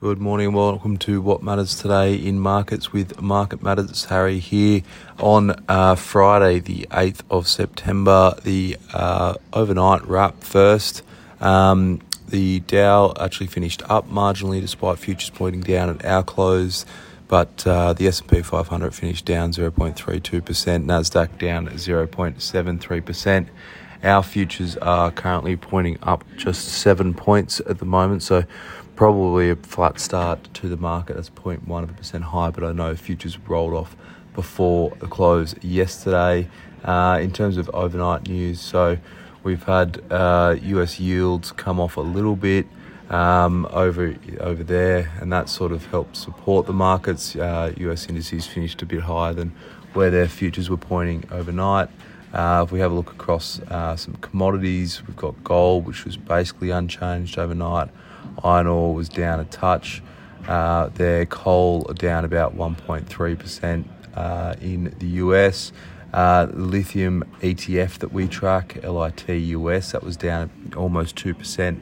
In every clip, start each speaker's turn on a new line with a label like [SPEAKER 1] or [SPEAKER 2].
[SPEAKER 1] Good morning and welcome to What Matters Today in Markets with Market Matters. Harry here on uh, Friday, the 8th of September, the uh, overnight wrap first. Um, the Dow actually finished up marginally despite futures pointing down at our close, but uh, the S&P 500 finished down 0.32%, Nasdaq down 0.73%. Our futures are currently pointing up just seven points at the moment, so probably a flat start to the market. That's 0.1% high, but I know futures rolled off before the close yesterday. Uh, in terms of overnight news, so we've had uh, US yields come off a little bit um, over over there, and that sort of helped support the markets. Uh, US indices finished a bit higher than where their futures were pointing overnight. Uh, if we have a look across uh, some commodities, we've got gold, which was basically unchanged overnight. Iron ore was down a touch. Uh, their coal down about 1.3% uh, in the US. Uh, lithium ETF that we track, LITUS, that was down almost 2%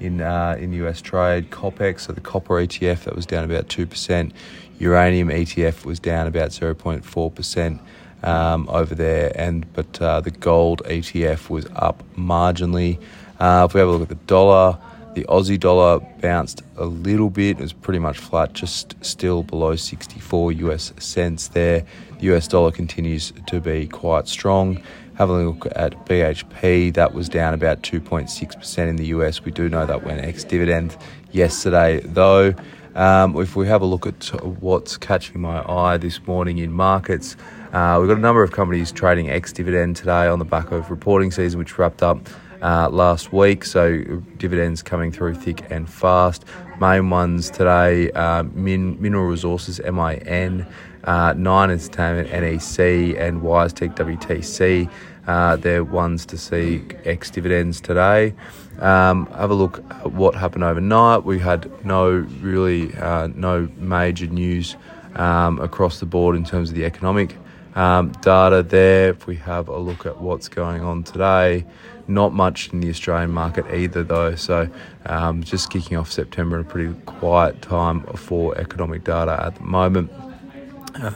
[SPEAKER 1] in uh, in US trade. COPEX, so the copper ETF, that was down about 2%. Uranium ETF was down about 0.4%. Um, over there, and but uh, the gold ETF was up marginally. Uh, if we have a look at the dollar, the Aussie dollar bounced a little bit. It was pretty much flat, just still below 64 US cents there. The US dollar continues to be quite strong. Having a look at BHP, that was down about 2.6% in the US. We do know that went ex dividend yesterday, though. Um, if we have a look at what's catching my eye this morning in markets, uh, we've got a number of companies trading ex dividend today on the back of reporting season, which wrapped up uh, last week. So dividends coming through thick and fast. Main ones today: uh, Min, Mineral Resources (MIN), uh, Nine Entertainment (NEC), and WiseTech (WTC). Uh, they're ones to see ex dividends today. Um, have a look at what happened overnight. We had no really uh, no major news um, across the board in terms of the economic um, data there. If we have a look at what's going on today, not much in the Australian market either, though. So, um, just kicking off September a pretty quiet time for economic data at the moment.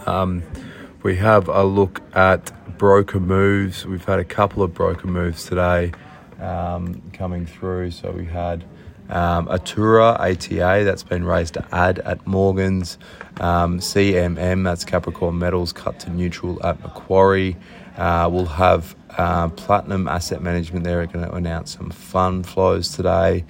[SPEAKER 1] Um, we have a look at broker moves. We've had a couple of broker moves today um, coming through. So we had um, Atturra ATA that's been raised to add at Morgans, um, CMM that's Capricorn Metals cut to neutral at Macquarie. Uh, we'll have uh, Platinum Asset Management. They're going to announce some fund flows today.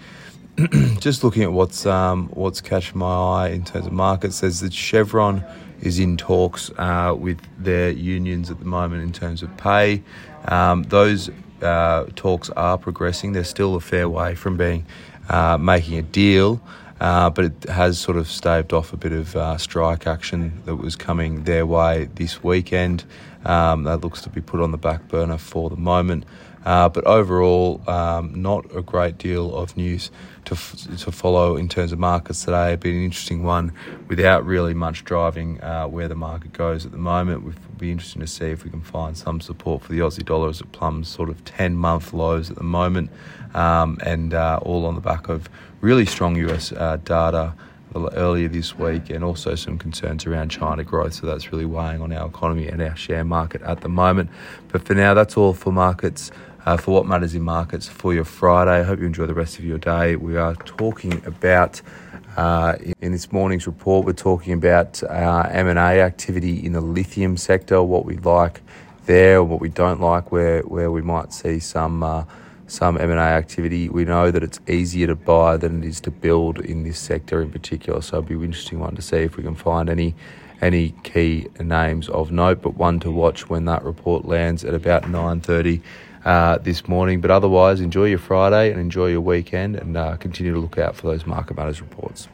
[SPEAKER 1] Just looking at what's um, what's catching my eye in terms of markets. Says that Chevron is in talks uh, with their unions at the moment in terms of pay. Um, those uh, talks are progressing. They're still a fair way from being uh, making a deal, uh, but it has sort of staved off a bit of uh, strike action that was coming their way this weekend. Um, that looks to be put on the back burner for the moment. Uh, but overall, um, not a great deal of news to, f- to follow in terms of markets today. It'll be an interesting one without really much driving uh, where the market goes at the moment. We'll be interesting to see if we can find some support for the Aussie dollar as it plumbs sort of 10 month lows at the moment, um, and uh, all on the back of really strong US uh, data earlier this week, and also some concerns around China growth. So that's really weighing on our economy and our share market at the moment. But for now, that's all for markets. Uh, for what matters in markets for your Friday. I hope you enjoy the rest of your day. We are talking about uh, in this morning's report. We're talking about uh, M and A activity in the lithium sector, what we like there, what we don't like, where where we might see some uh, some M&A activity. We know that it's easier to buy than it is to build in this sector in particular. So it'll be an interesting one to see if we can find any any key names of note, but one to watch when that report lands at about 9.30 uh, this morning. But otherwise, enjoy your Friday and enjoy your weekend and uh, continue to look out for those Market Matters reports.